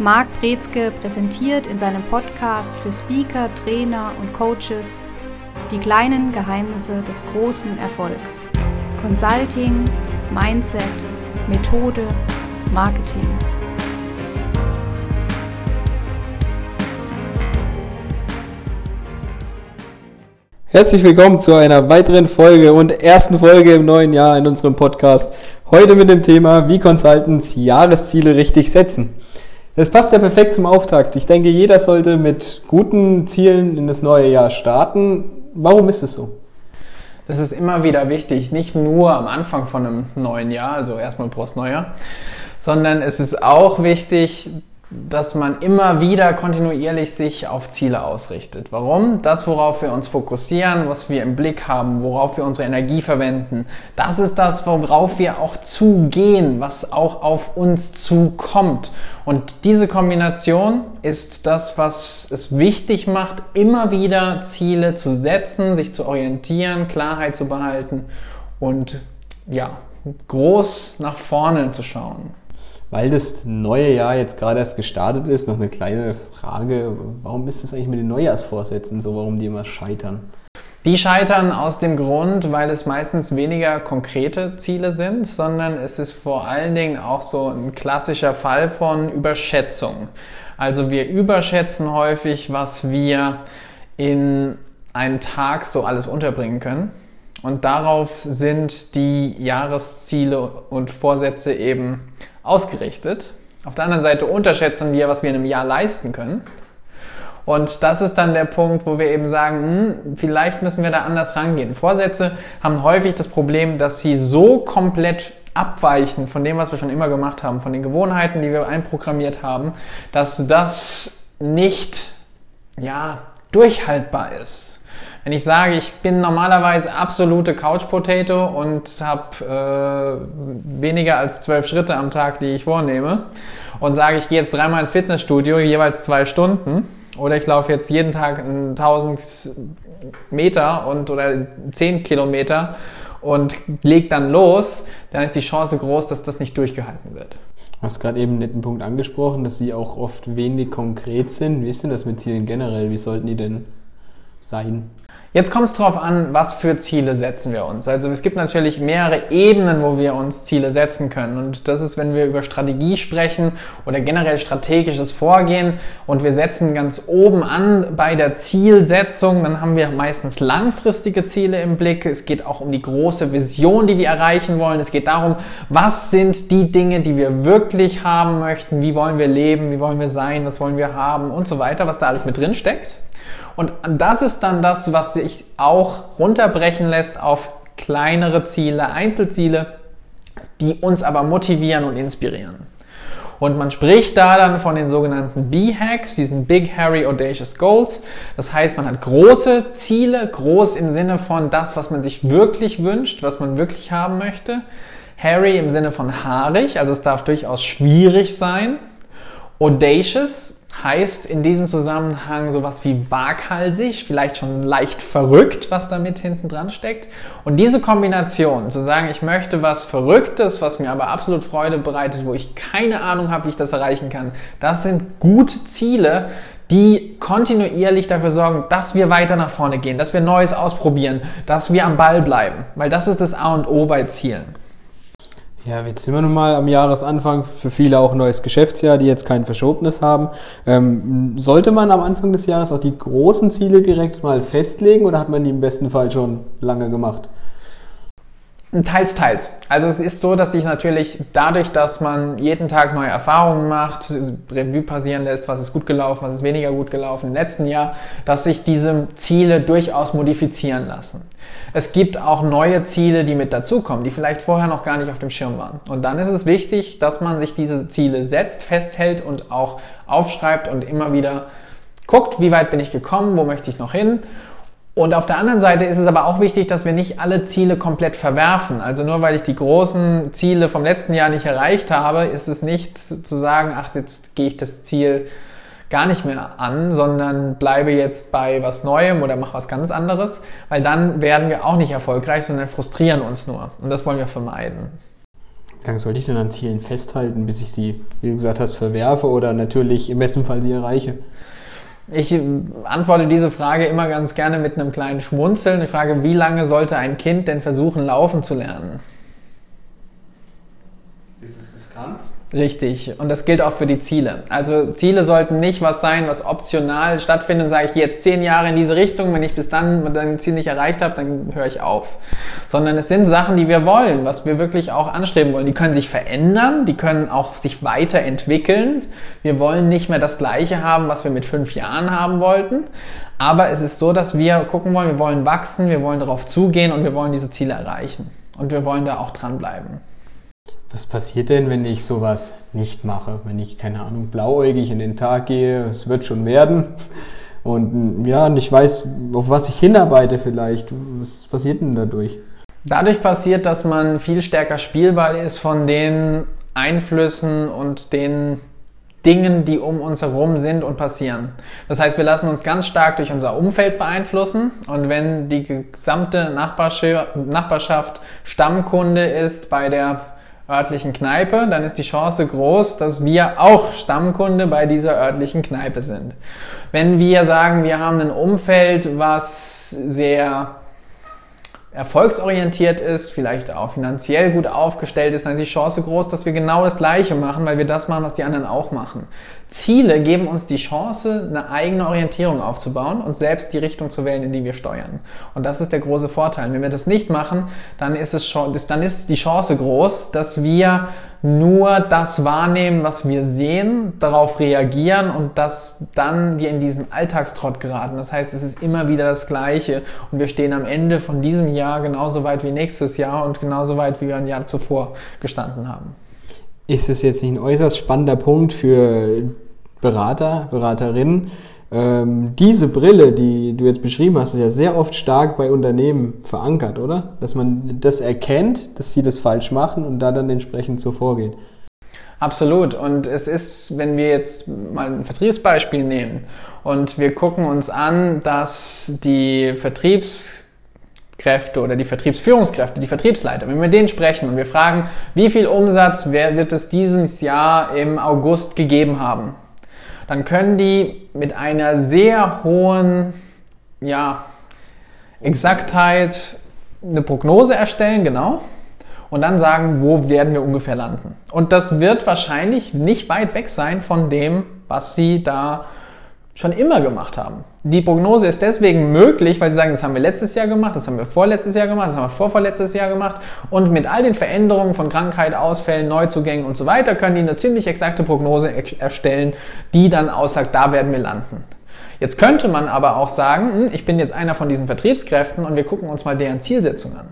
Marc Brezke präsentiert in seinem Podcast für Speaker, Trainer und Coaches die kleinen Geheimnisse des großen Erfolgs. Consulting, Mindset, Methode, Marketing. Herzlich willkommen zu einer weiteren Folge und ersten Folge im neuen Jahr in unserem Podcast. Heute mit dem Thema, wie Consultants Jahresziele richtig setzen. Das passt ja perfekt zum Auftakt. Ich denke, jeder sollte mit guten Zielen in das neue Jahr starten. Warum ist es so? Das ist immer wieder wichtig, nicht nur am Anfang von einem neuen Jahr, also erstmal Prost Neujahr, sondern es ist auch wichtig, dass man immer wieder kontinuierlich sich auf Ziele ausrichtet. Warum? Das, worauf wir uns fokussieren, was wir im Blick haben, worauf wir unsere Energie verwenden, das ist das, worauf wir auch zugehen, was auch auf uns zukommt. Und diese Kombination ist das, was es wichtig macht, immer wieder Ziele zu setzen, sich zu orientieren, Klarheit zu behalten und ja, groß nach vorne zu schauen. Weil das neue Jahr jetzt gerade erst gestartet ist, noch eine kleine Frage. Warum ist es eigentlich mit den Neujahrsvorsätzen so, warum die immer scheitern? Die scheitern aus dem Grund, weil es meistens weniger konkrete Ziele sind, sondern es ist vor allen Dingen auch so ein klassischer Fall von Überschätzung. Also wir überschätzen häufig, was wir in einen Tag so alles unterbringen können. Und darauf sind die Jahresziele und Vorsätze eben ausgerichtet. Auf der anderen Seite unterschätzen wir, was wir in einem Jahr leisten können. Und das ist dann der Punkt, wo wir eben sagen, hm, vielleicht müssen wir da anders rangehen. Vorsätze haben häufig das Problem, dass sie so komplett abweichen von dem, was wir schon immer gemacht haben, von den Gewohnheiten, die wir einprogrammiert haben, dass das nicht, ja, durchhaltbar ist. Wenn ich sage, ich bin normalerweise absolute Couch Potato und habe äh, weniger als zwölf Schritte am Tag, die ich vornehme, und sage, ich gehe jetzt dreimal ins Fitnessstudio, jeweils zwei Stunden, oder ich laufe jetzt jeden Tag 1000 Meter und oder 10 Kilometer und leg dann los, dann ist die Chance groß, dass das nicht durchgehalten wird. Du hast gerade eben einen netten Punkt angesprochen, dass sie auch oft wenig konkret sind. Wie ist denn das mit Zielen generell? Wie sollten die denn sein? Jetzt kommt es darauf an, was für Ziele setzen wir uns. Also es gibt natürlich mehrere Ebenen, wo wir uns Ziele setzen können. Und das ist, wenn wir über Strategie sprechen oder generell strategisches Vorgehen und wir setzen ganz oben an bei der Zielsetzung, dann haben wir meistens langfristige Ziele im Blick. Es geht auch um die große Vision, die wir erreichen wollen. Es geht darum, was sind die Dinge, die wir wirklich haben möchten, wie wollen wir leben, wie wollen wir sein, was wollen wir haben und so weiter, was da alles mit drin steckt. Und das ist dann das, was sich auch runterbrechen lässt auf kleinere Ziele, Einzelziele, die uns aber motivieren und inspirieren. Und man spricht da dann von den sogenannten B-Hacks, diesen Big Hairy Audacious Goals. Das heißt, man hat große Ziele, groß im Sinne von das, was man sich wirklich wünscht, was man wirklich haben möchte. Hairy im Sinne von haarig, also es darf durchaus schwierig sein. Audacious heißt in diesem Zusammenhang sowas wie waghalsig, vielleicht schon leicht verrückt, was damit hinten dran steckt. Und diese Kombination, zu sagen, ich möchte was Verrücktes, was mir aber absolut Freude bereitet, wo ich keine Ahnung habe, wie ich das erreichen kann, das sind gute Ziele, die kontinuierlich dafür sorgen, dass wir weiter nach vorne gehen, dass wir Neues ausprobieren, dass wir am Ball bleiben. Weil das ist das A und O bei Zielen. Ja, jetzt sind wir nun mal am Jahresanfang, für viele auch ein neues Geschäftsjahr, die jetzt kein Verschobenes haben. Ähm, sollte man am Anfang des Jahres auch die großen Ziele direkt mal festlegen oder hat man die im besten Fall schon lange gemacht? Teils, teils. Also es ist so, dass sich natürlich dadurch, dass man jeden Tag neue Erfahrungen macht, Revue passieren lässt, was ist gut gelaufen, was ist weniger gut gelaufen im letzten Jahr, dass sich diese Ziele durchaus modifizieren lassen. Es gibt auch neue Ziele, die mit dazukommen, die vielleicht vorher noch gar nicht auf dem Schirm waren. Und dann ist es wichtig, dass man sich diese Ziele setzt, festhält und auch aufschreibt und immer wieder guckt, wie weit bin ich gekommen, wo möchte ich noch hin und auf der anderen Seite ist es aber auch wichtig, dass wir nicht alle Ziele komplett verwerfen. Also nur weil ich die großen Ziele vom letzten Jahr nicht erreicht habe, ist es nicht zu sagen, ach, jetzt gehe ich das Ziel gar nicht mehr an, sondern bleibe jetzt bei was Neuem oder mache was ganz anderes, weil dann werden wir auch nicht erfolgreich, sondern frustrieren uns nur. Und das wollen wir vermeiden. Wie lange sollte ich denn an Zielen festhalten, bis ich sie, wie du gesagt hast, verwerfe oder natürlich im besten Fall sie erreiche? Ich antworte diese Frage immer ganz gerne mit einem kleinen Schmunzeln. Ich frage, wie lange sollte ein Kind denn versuchen, laufen zu lernen? Bis es kann? Richtig. Und das gilt auch für die Ziele. Also Ziele sollten nicht was sein, was optional stattfindet. Sage ich, jetzt zehn Jahre in diese Richtung. Wenn ich bis dann mein Ziel nicht erreicht habe, dann höre ich auf. Sondern es sind Sachen, die wir wollen, was wir wirklich auch anstreben wollen. Die können sich verändern, die können auch sich weiterentwickeln. Wir wollen nicht mehr das Gleiche haben, was wir mit fünf Jahren haben wollten. Aber es ist so, dass wir gucken wollen, wir wollen wachsen, wir wollen darauf zugehen und wir wollen diese Ziele erreichen. Und wir wollen da auch dranbleiben. Was passiert denn, wenn ich sowas nicht mache? Wenn ich, keine Ahnung, blauäugig in den Tag gehe, es wird schon werden. Und ja, und ich weiß, auf was ich hinarbeite vielleicht. Was passiert denn dadurch? Dadurch passiert, dass man viel stärker spielbar ist von den Einflüssen und den Dingen, die um uns herum sind und passieren. Das heißt, wir lassen uns ganz stark durch unser Umfeld beeinflussen und wenn die gesamte Nachbarschaft Stammkunde ist bei der örtlichen Kneipe, dann ist die Chance groß, dass wir auch Stammkunde bei dieser örtlichen Kneipe sind. Wenn wir sagen, wir haben ein Umfeld, was sehr erfolgsorientiert ist, vielleicht auch finanziell gut aufgestellt ist, dann ist die Chance groß, dass wir genau das Gleiche machen, weil wir das machen, was die anderen auch machen. Ziele geben uns die Chance, eine eigene Orientierung aufzubauen und selbst die Richtung zu wählen, in die wir steuern. Und das ist der große Vorteil. Wenn wir das nicht machen, dann ist es dann ist die Chance groß, dass wir nur das wahrnehmen, was wir sehen, darauf reagieren und dass dann wir in diesen Alltagstrott geraten. Das heißt, es ist immer wieder das Gleiche und wir stehen am Ende von diesem Jahr genauso weit wie nächstes Jahr und genauso weit wie wir ein Jahr zuvor gestanden haben. Ist es jetzt nicht ein äußerst spannender Punkt für Berater, Beraterinnen, ähm, diese Brille, die du jetzt beschrieben hast, ist ja sehr oft stark bei Unternehmen verankert, oder? Dass man das erkennt, dass sie das falsch machen und da dann entsprechend so vorgeht. Absolut. Und es ist, wenn wir jetzt mal ein Vertriebsbeispiel nehmen und wir gucken uns an, dass die Vertriebskräfte oder die Vertriebsführungskräfte, die Vertriebsleiter, wenn wir mit denen sprechen und wir fragen, wie viel Umsatz wird es dieses Jahr im August gegeben haben? Dann können die mit einer sehr hohen ja, Exaktheit eine Prognose erstellen, genau, und dann sagen, wo werden wir ungefähr landen. Und das wird wahrscheinlich nicht weit weg sein von dem, was sie da schon immer gemacht haben. Die Prognose ist deswegen möglich, weil sie sagen, das haben wir letztes Jahr gemacht, das haben wir vorletztes Jahr gemacht, das haben wir vorvorletztes Jahr gemacht und mit all den Veränderungen von Krankheit, Ausfällen, Neuzugängen und so weiter können die eine ziemlich exakte Prognose erstellen, die dann aussagt, da werden wir landen. Jetzt könnte man aber auch sagen, hm, ich bin jetzt einer von diesen Vertriebskräften und wir gucken uns mal deren Zielsetzung an.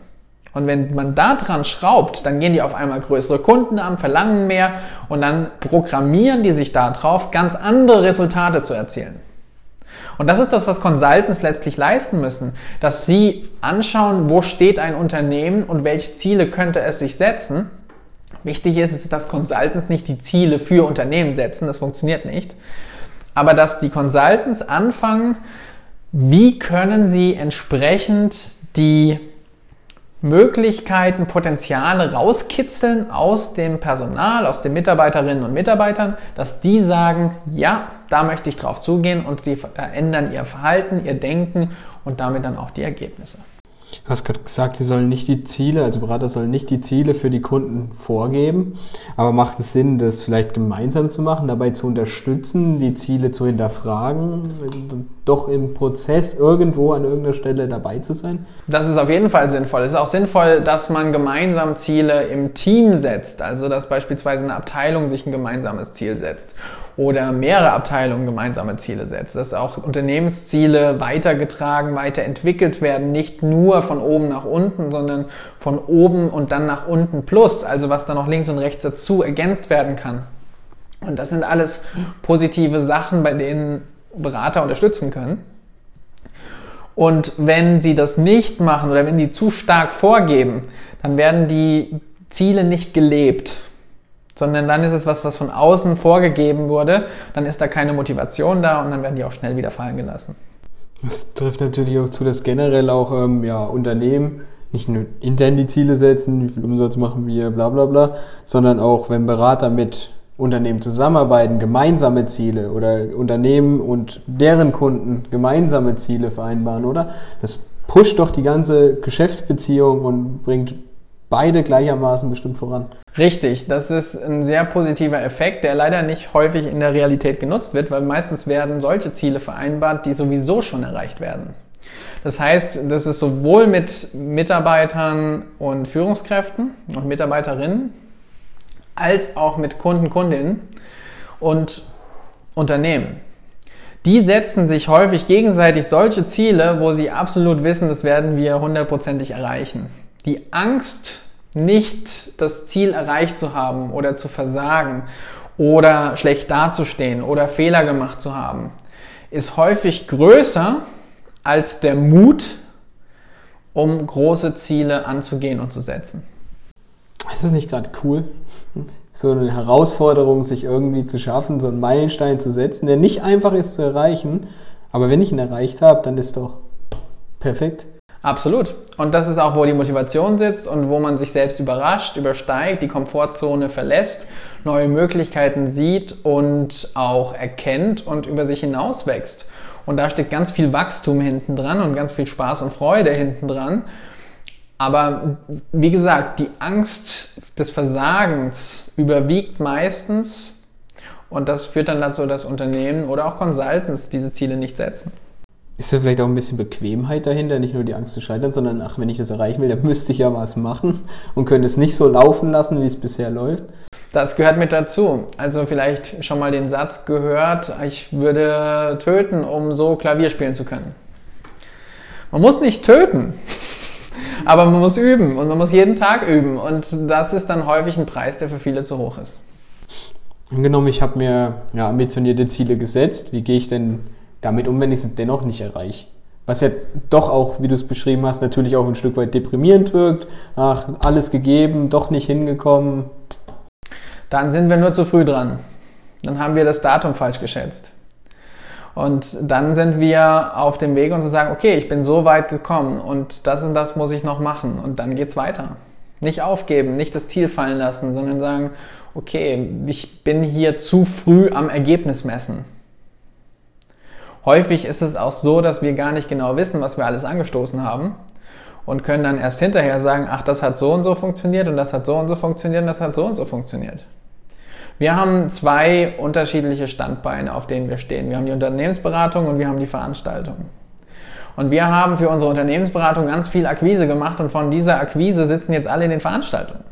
Und wenn man da dran schraubt, dann gehen die auf einmal größere Kunden an, verlangen mehr und dann programmieren die sich darauf, ganz andere Resultate zu erzielen. Und das ist das, was Consultants letztlich leisten müssen, dass sie anschauen, wo steht ein Unternehmen und welche Ziele könnte es sich setzen. Wichtig ist es, dass Consultants nicht die Ziele für Unternehmen setzen, das funktioniert nicht, aber dass die Consultants anfangen, wie können sie entsprechend die Möglichkeiten, Potenziale rauskitzeln aus dem Personal, aus den Mitarbeiterinnen und Mitarbeitern, dass die sagen, ja, da möchte ich drauf zugehen und sie verändern ihr Verhalten, ihr Denken und damit dann auch die Ergebnisse. Du hast gerade gesagt, sie sollen nicht die Ziele, also Berater sollen nicht die Ziele für die Kunden vorgeben. Aber macht es Sinn, das vielleicht gemeinsam zu machen, dabei zu unterstützen, die Ziele zu hinterfragen, doch im Prozess irgendwo an irgendeiner Stelle dabei zu sein? Das ist auf jeden Fall sinnvoll. Es ist auch sinnvoll, dass man gemeinsam Ziele im Team setzt. Also, dass beispielsweise eine Abteilung sich ein gemeinsames Ziel setzt oder mehrere Abteilungen gemeinsame Ziele setzt, dass auch Unternehmensziele weitergetragen, weiterentwickelt werden, nicht nur von oben nach unten, sondern von oben und dann nach unten plus, also was dann noch links und rechts dazu ergänzt werden kann. Und das sind alles positive Sachen, bei denen Berater unterstützen können. Und wenn sie das nicht machen oder wenn sie zu stark vorgeben, dann werden die Ziele nicht gelebt sondern dann ist es was, was von außen vorgegeben wurde, dann ist da keine Motivation da und dann werden die auch schnell wieder fallen gelassen. Das trifft natürlich auch zu, dass generell auch ähm, ja, Unternehmen nicht nur intern die Ziele setzen, wie viel Umsatz machen wir, bla bla bla, sondern auch, wenn Berater mit Unternehmen zusammenarbeiten, gemeinsame Ziele oder Unternehmen und deren Kunden gemeinsame Ziele vereinbaren, oder? Das pusht doch die ganze Geschäftsbeziehung und bringt beide gleichermaßen bestimmt voran. Richtig, das ist ein sehr positiver Effekt, der leider nicht häufig in der Realität genutzt wird, weil meistens werden solche Ziele vereinbart, die sowieso schon erreicht werden. Das heißt, das ist sowohl mit Mitarbeitern und Führungskräften und Mitarbeiterinnen als auch mit Kunden, Kundinnen und Unternehmen. Die setzen sich häufig gegenseitig solche Ziele, wo sie absolut wissen, das werden wir hundertprozentig erreichen. Die Angst, nicht das Ziel erreicht zu haben oder zu versagen oder schlecht dazustehen oder Fehler gemacht zu haben, ist häufig größer als der Mut, um große Ziele anzugehen und zu setzen. Ist das nicht gerade cool? So eine Herausforderung, sich irgendwie zu schaffen, so einen Meilenstein zu setzen, der nicht einfach ist zu erreichen, aber wenn ich ihn erreicht habe, dann ist doch perfekt. Absolut. Und das ist auch, wo die Motivation sitzt und wo man sich selbst überrascht, übersteigt, die Komfortzone verlässt, neue Möglichkeiten sieht und auch erkennt und über sich hinaus wächst. Und da steckt ganz viel Wachstum hinten dran und ganz viel Spaß und Freude hinten dran. Aber wie gesagt, die Angst des Versagens überwiegt meistens und das führt dann dazu, dass Unternehmen oder auch Consultants diese Ziele nicht setzen. Ist da vielleicht auch ein bisschen Bequemheit dahinter, nicht nur die Angst zu scheitern, sondern ach, wenn ich das erreichen will, dann müsste ich ja was machen und könnte es nicht so laufen lassen, wie es bisher läuft? Das gehört mit dazu. Also vielleicht schon mal den Satz gehört, ich würde töten, um so Klavier spielen zu können. Man muss nicht töten, aber man muss üben und man muss jeden Tag üben und das ist dann häufig ein Preis, der für viele zu hoch ist. Angenommen, ich habe mir ja, ambitionierte Ziele gesetzt, wie gehe ich denn damit um, wenn ich es dennoch nicht erreiche? Was ja doch auch, wie du es beschrieben hast, natürlich auch ein Stück weit deprimierend wirkt. Ach, alles gegeben, doch nicht hingekommen, dann sind wir nur zu früh dran. Dann haben wir das Datum falsch geschätzt. Und dann sind wir auf dem Weg und zu sagen, okay, ich bin so weit gekommen und das und das muss ich noch machen und dann geht's weiter. Nicht aufgeben, nicht das Ziel fallen lassen, sondern sagen, okay, ich bin hier zu früh am Ergebnis messen. Häufig ist es auch so, dass wir gar nicht genau wissen, was wir alles angestoßen haben und können dann erst hinterher sagen, ach, das hat so und so funktioniert und das hat so und so funktioniert und das hat so und so funktioniert. Wir haben zwei unterschiedliche Standbeine, auf denen wir stehen. Wir haben die Unternehmensberatung und wir haben die Veranstaltung. Und wir haben für unsere Unternehmensberatung ganz viel Akquise gemacht und von dieser Akquise sitzen jetzt alle in den Veranstaltungen.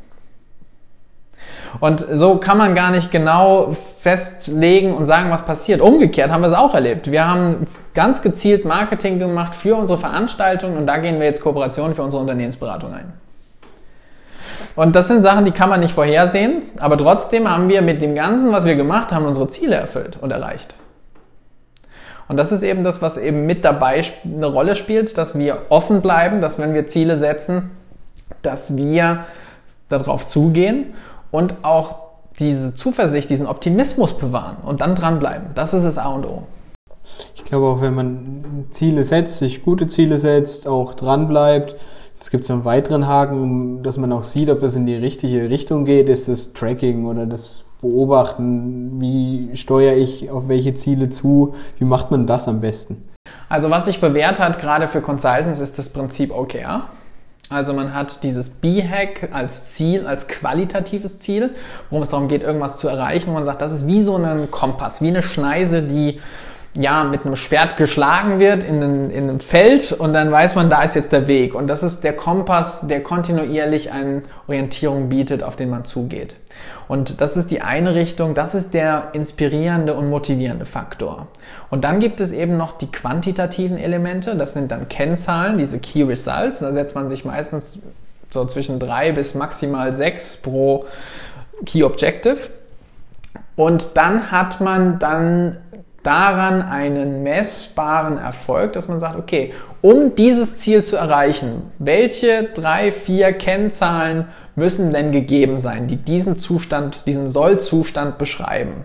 Und so kann man gar nicht genau festlegen und sagen, was passiert. Umgekehrt haben wir es auch erlebt. Wir haben ganz gezielt Marketing gemacht für unsere Veranstaltungen und da gehen wir jetzt Kooperationen für unsere Unternehmensberatung ein. Und das sind Sachen, die kann man nicht vorhersehen, aber trotzdem haben wir mit dem Ganzen, was wir gemacht haben, unsere Ziele erfüllt und erreicht. Und das ist eben das, was eben mit dabei eine Rolle spielt, dass wir offen bleiben, dass wenn wir Ziele setzen, dass wir darauf zugehen und auch diese Zuversicht, diesen Optimismus bewahren und dann dranbleiben. Das ist das A und O. Ich glaube auch, wenn man Ziele setzt, sich gute Ziele setzt, auch dranbleibt, es gibt so einen weiteren Haken, dass man auch sieht, ob das in die richtige Richtung geht, ist das Tracking oder das Beobachten. Wie steuere ich auf welche Ziele zu? Wie macht man das am besten? Also was sich bewährt hat, gerade für Consultants, ist das Prinzip OKR. Also man hat dieses B-Hack als Ziel, als qualitatives Ziel, worum es darum geht, irgendwas zu erreichen. Und man sagt, das ist wie so ein Kompass, wie eine Schneise, die ja, mit einem Schwert geschlagen wird in, ein, in einem Feld und dann weiß man, da ist jetzt der Weg. Und das ist der Kompass, der kontinuierlich eine Orientierung bietet, auf den man zugeht. Und das ist die eine Richtung, das ist der inspirierende und motivierende Faktor. Und dann gibt es eben noch die quantitativen Elemente, das sind dann Kennzahlen, diese Key Results. Da setzt man sich meistens so zwischen drei bis maximal sechs pro Key Objective. Und dann hat man dann daran einen messbaren Erfolg, dass man sagt, okay, um dieses Ziel zu erreichen, welche drei, vier Kennzahlen müssen denn gegeben sein, die diesen Zustand, diesen Sollzustand beschreiben?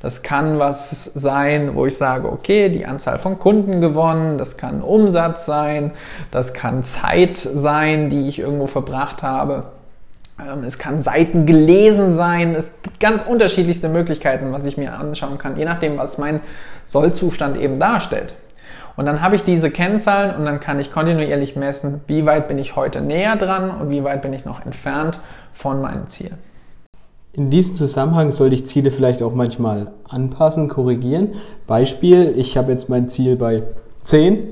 Das kann was sein, wo ich sage, okay, die Anzahl von Kunden gewonnen, das kann Umsatz sein, das kann Zeit sein, die ich irgendwo verbracht habe. Ähm, es kann Seiten gelesen sein. Es gibt ganz unterschiedlichste Möglichkeiten, was ich mir anschauen kann, je nachdem, was mein Sollzustand eben darstellt. Und dann habe ich diese Kennzahlen und dann kann ich kontinuierlich messen, wie weit bin ich heute näher dran und wie weit bin ich noch entfernt von meinem Ziel. In diesem Zusammenhang sollte ich Ziele vielleicht auch manchmal anpassen, korrigieren. Beispiel, ich habe jetzt mein Ziel bei 10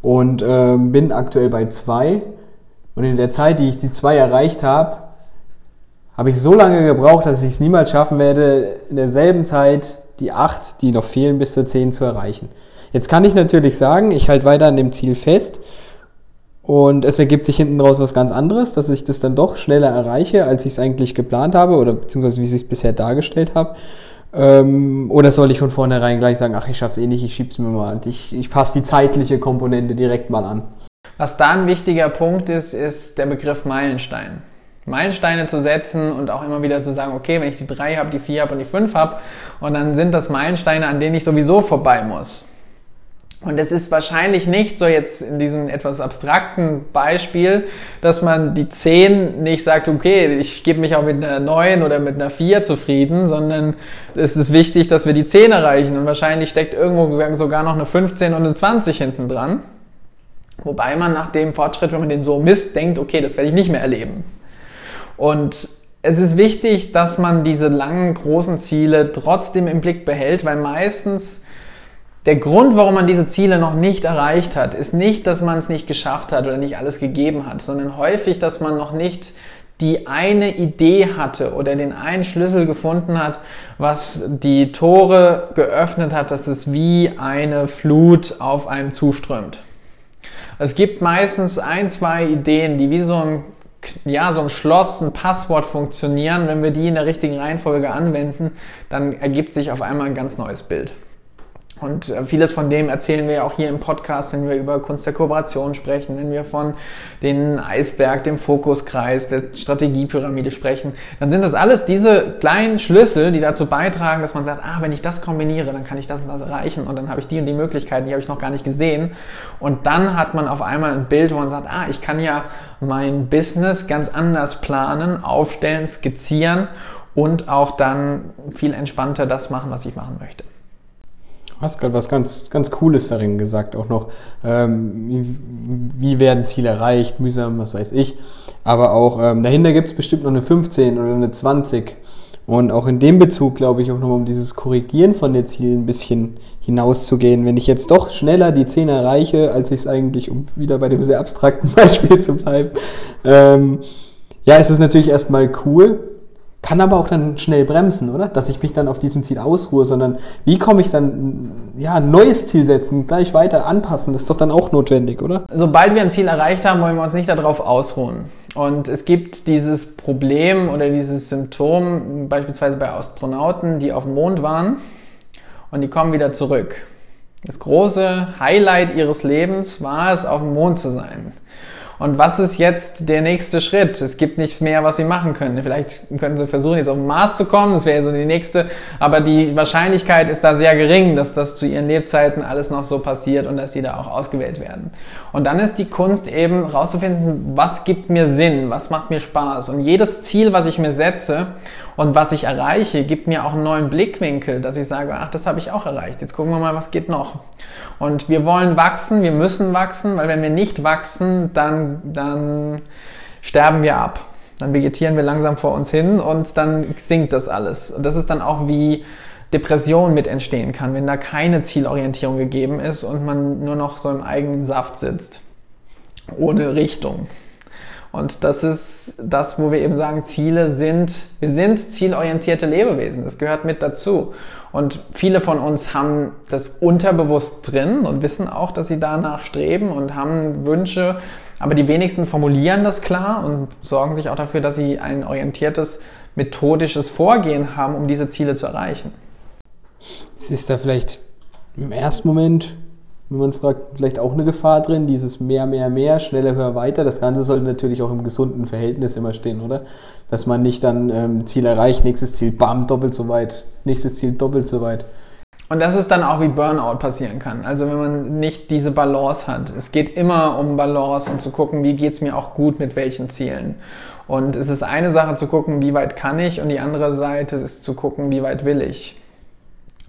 und äh, bin aktuell bei 2 und in der Zeit, die ich die 2 erreicht habe, habe ich so lange gebraucht, dass ich es niemals schaffen werde, in derselben Zeit die 8, die noch fehlen, bis zur 10 zu erreichen. Jetzt kann ich natürlich sagen, ich halte weiter an dem Ziel fest und es ergibt sich hinten raus was ganz anderes, dass ich das dann doch schneller erreiche, als ich es eigentlich geplant habe oder beziehungsweise wie ich es bisher dargestellt habe. Ähm, oder soll ich von vornherein gleich sagen, ach, ich schaff's eh nicht, ich schieb's mir mal und ich, ich passe die zeitliche Komponente direkt mal an. Was da ein wichtiger Punkt ist, ist der Begriff Meilenstein. Meilensteine zu setzen und auch immer wieder zu sagen, okay, wenn ich die drei habe, die vier habe und die fünf habe, und dann sind das Meilensteine, an denen ich sowieso vorbei muss. Und es ist wahrscheinlich nicht so jetzt in diesem etwas abstrakten Beispiel, dass man die 10 nicht sagt, okay, ich gebe mich auch mit einer 9 oder mit einer 4 zufrieden, sondern es ist wichtig, dass wir die 10 erreichen. Und wahrscheinlich steckt irgendwo sogar noch eine 15 und eine 20 hinten dran. Wobei man nach dem Fortschritt, wenn man den so misst, denkt, okay, das werde ich nicht mehr erleben. Und es ist wichtig, dass man diese langen, großen Ziele trotzdem im Blick behält, weil meistens der Grund, warum man diese Ziele noch nicht erreicht hat, ist nicht, dass man es nicht geschafft hat oder nicht alles gegeben hat, sondern häufig, dass man noch nicht die eine Idee hatte oder den einen Schlüssel gefunden hat, was die Tore geöffnet hat, dass es wie eine Flut auf einem zuströmt. Es gibt meistens ein, zwei Ideen, die wie so ein, ja, so ein Schloss, ein Passwort funktionieren. Wenn wir die in der richtigen Reihenfolge anwenden, dann ergibt sich auf einmal ein ganz neues Bild. Und äh, vieles von dem erzählen wir auch hier im Podcast, wenn wir über Kunst der Kooperation sprechen, wenn wir von den Eisberg, dem Fokuskreis, der Strategiepyramide sprechen. Dann sind das alles diese kleinen Schlüssel, die dazu beitragen, dass man sagt, ah, wenn ich das kombiniere, dann kann ich das und das erreichen und dann habe ich die und die Möglichkeiten, die habe ich noch gar nicht gesehen. Und dann hat man auf einmal ein Bild, wo man sagt, ah, ich kann ja mein Business ganz anders planen, aufstellen, skizzieren und auch dann viel entspannter das machen, was ich machen möchte hast gerade was ganz, ganz Cooles darin gesagt, auch noch, ähm, wie, werden Ziele erreicht, mühsam, was weiß ich. Aber auch ähm, dahinter gibt es bestimmt noch eine 15 oder eine 20. Und auch in dem Bezug glaube ich auch nochmal um dieses Korrigieren von den Zielen ein bisschen hinauszugehen. Wenn ich jetzt doch schneller die 10 erreiche, als ich es eigentlich, um wieder bei dem sehr abstrakten Beispiel zu bleiben, ähm, ja, ist es natürlich erstmal cool, kann aber auch dann schnell bremsen, oder? Dass ich mich dann auf diesem Ziel ausruhe, sondern wie komme ich dann, ja, ein neues Ziel setzen, gleich weiter anpassen, das ist doch dann auch notwendig, oder? Sobald wir ein Ziel erreicht haben, wollen wir uns nicht darauf ausruhen. Und es gibt dieses Problem oder dieses Symptom beispielsweise bei Astronauten, die auf dem Mond waren und die kommen wieder zurück. Das große Highlight ihres Lebens war es, auf dem Mond zu sein. Und was ist jetzt der nächste Schritt? Es gibt nicht mehr, was sie machen können. Vielleicht können sie versuchen, jetzt auf den Mars zu kommen, das wäre so die nächste, aber die Wahrscheinlichkeit ist da sehr gering, dass das zu ihren Lebzeiten alles noch so passiert und dass sie da auch ausgewählt werden. Und dann ist die Kunst eben rauszufinden, was gibt mir Sinn, was macht mir Spaß. Und jedes Ziel, was ich mir setze und was ich erreiche, gibt mir auch einen neuen Blickwinkel, dass ich sage, ach, das habe ich auch erreicht. Jetzt gucken wir mal, was geht noch. Und wir wollen wachsen, wir müssen wachsen, weil wenn wir nicht wachsen, dann, dann sterben wir ab. Dann vegetieren wir langsam vor uns hin und dann sinkt das alles. Und das ist dann auch wie Depression mit entstehen kann, wenn da keine Zielorientierung gegeben ist und man nur noch so im eigenen Saft sitzt. Ohne Richtung. Und das ist das, wo wir eben sagen, Ziele sind, wir sind zielorientierte Lebewesen. Das gehört mit dazu. Und viele von uns haben das unterbewusst drin und wissen auch, dass sie danach streben und haben Wünsche. Aber die wenigsten formulieren das klar und sorgen sich auch dafür, dass sie ein orientiertes, methodisches Vorgehen haben, um diese Ziele zu erreichen. Es ist da vielleicht im ersten Moment wenn man fragt, vielleicht auch eine Gefahr drin, dieses mehr, mehr, mehr, schneller, höher, weiter. Das Ganze sollte natürlich auch im gesunden Verhältnis immer stehen, oder? Dass man nicht dann ähm, Ziel erreicht, nächstes Ziel, bam, doppelt so weit, nächstes Ziel, doppelt so weit. Und das ist dann auch wie Burnout passieren kann. Also wenn man nicht diese Balance hat. Es geht immer um Balance und zu gucken, wie geht's mir auch gut mit welchen Zielen. Und es ist eine Sache zu gucken, wie weit kann ich und die andere Seite ist zu gucken, wie weit will ich.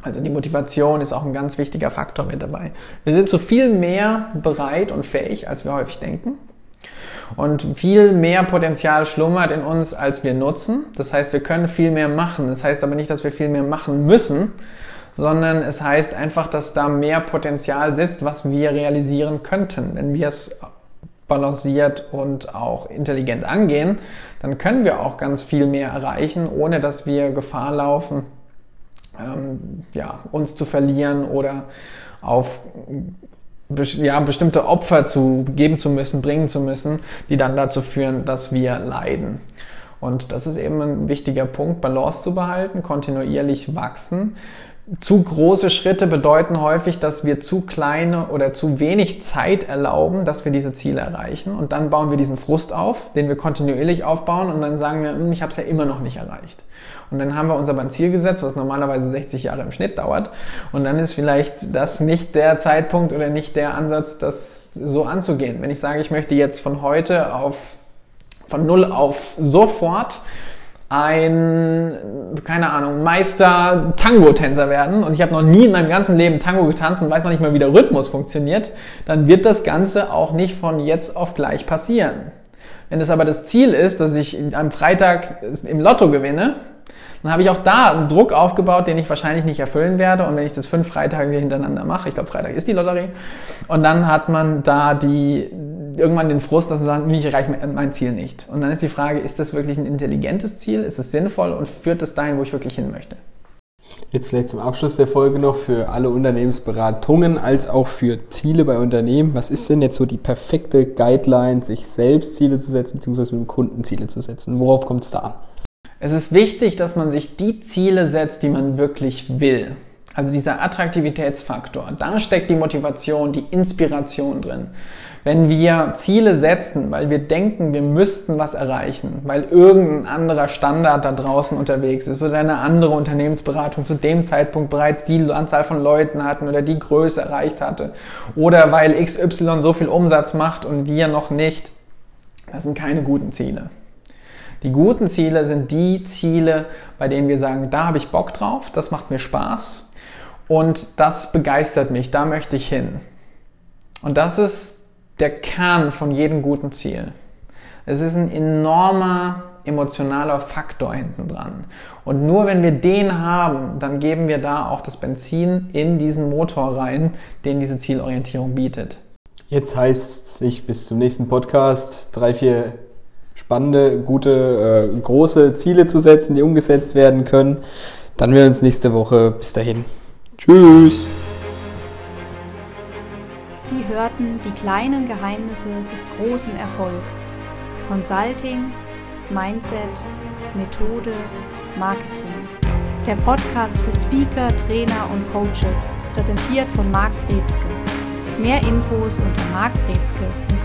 Also die Motivation ist auch ein ganz wichtiger Faktor mit dabei. Wir sind zu viel mehr bereit und fähig, als wir häufig denken. Und viel mehr Potenzial schlummert in uns, als wir nutzen. Das heißt, wir können viel mehr machen. Das heißt aber nicht, dass wir viel mehr machen müssen, sondern es heißt einfach, dass da mehr Potenzial sitzt, was wir realisieren könnten. Wenn wir es balanciert und auch intelligent angehen, dann können wir auch ganz viel mehr erreichen, ohne dass wir Gefahr laufen, ähm, ja, uns zu verlieren oder auf ja, bestimmte Opfer zu geben zu müssen, bringen zu müssen, die dann dazu führen, dass wir leiden. Und das ist eben ein wichtiger Punkt, Balance zu behalten, kontinuierlich wachsen. Zu große Schritte bedeuten häufig, dass wir zu kleine oder zu wenig Zeit erlauben, dass wir diese Ziele erreichen. Und dann bauen wir diesen Frust auf, den wir kontinuierlich aufbauen und dann sagen wir, hm, ich habe es ja immer noch nicht erreicht. Und dann haben wir uns aber ein Ziel gesetzt, was normalerweise 60 Jahre im Schnitt dauert. Und dann ist vielleicht das nicht der Zeitpunkt oder nicht der Ansatz, das so anzugehen. Wenn ich sage, ich möchte jetzt von heute auf, von null auf sofort ein, keine Ahnung, Meister Tango-Tänzer werden und ich habe noch nie in meinem ganzen Leben Tango getanzt und weiß noch nicht mal, wie der Rhythmus funktioniert, dann wird das Ganze auch nicht von jetzt auf gleich passieren. Wenn es aber das Ziel ist, dass ich am Freitag im Lotto gewinne, dann habe ich auch da einen Druck aufgebaut, den ich wahrscheinlich nicht erfüllen werde. Und wenn ich das fünf Freitage hintereinander mache, ich glaube, Freitag ist die Lotterie, und dann hat man da die irgendwann den Frust, dass man sagt, ich erreiche mein Ziel nicht. Und dann ist die Frage, ist das wirklich ein intelligentes Ziel? Ist es sinnvoll und führt es dahin, wo ich wirklich hin möchte? Jetzt vielleicht zum Abschluss der Folge noch für alle Unternehmensberatungen als auch für Ziele bei Unternehmen. Was ist denn jetzt so die perfekte Guideline, sich selbst Ziele zu setzen, beziehungsweise mit dem Kunden Ziele zu setzen? Worauf kommt es da an? Es ist wichtig, dass man sich die Ziele setzt, die man wirklich will. Also dieser Attraktivitätsfaktor. Da steckt die Motivation, die Inspiration drin. Wenn wir Ziele setzen, weil wir denken, wir müssten was erreichen, weil irgendein anderer Standard da draußen unterwegs ist oder eine andere Unternehmensberatung zu dem Zeitpunkt bereits die Anzahl von Leuten hatten oder die Größe erreicht hatte oder weil XY so viel Umsatz macht und wir noch nicht, das sind keine guten Ziele. Die guten Ziele sind die Ziele, bei denen wir sagen, da habe ich Bock drauf, das macht mir Spaß und das begeistert mich, da möchte ich hin. Und das ist der Kern von jedem guten Ziel. Es ist ein enormer emotionaler Faktor hinten dran. Und nur wenn wir den haben, dann geben wir da auch das Benzin in diesen Motor rein, den diese Zielorientierung bietet. Jetzt heißt sich bis zum nächsten Podcast drei, vier spannende, gute, äh, große Ziele zu setzen, die umgesetzt werden können. Dann wir uns nächste Woche. Bis dahin. Tschüss. Sie hörten die kleinen Geheimnisse des großen Erfolgs. Consulting, Mindset, Methode, Marketing. Der Podcast für Speaker, Trainer und Coaches, präsentiert von Marc Brezke. Mehr Infos unter markbrezke.com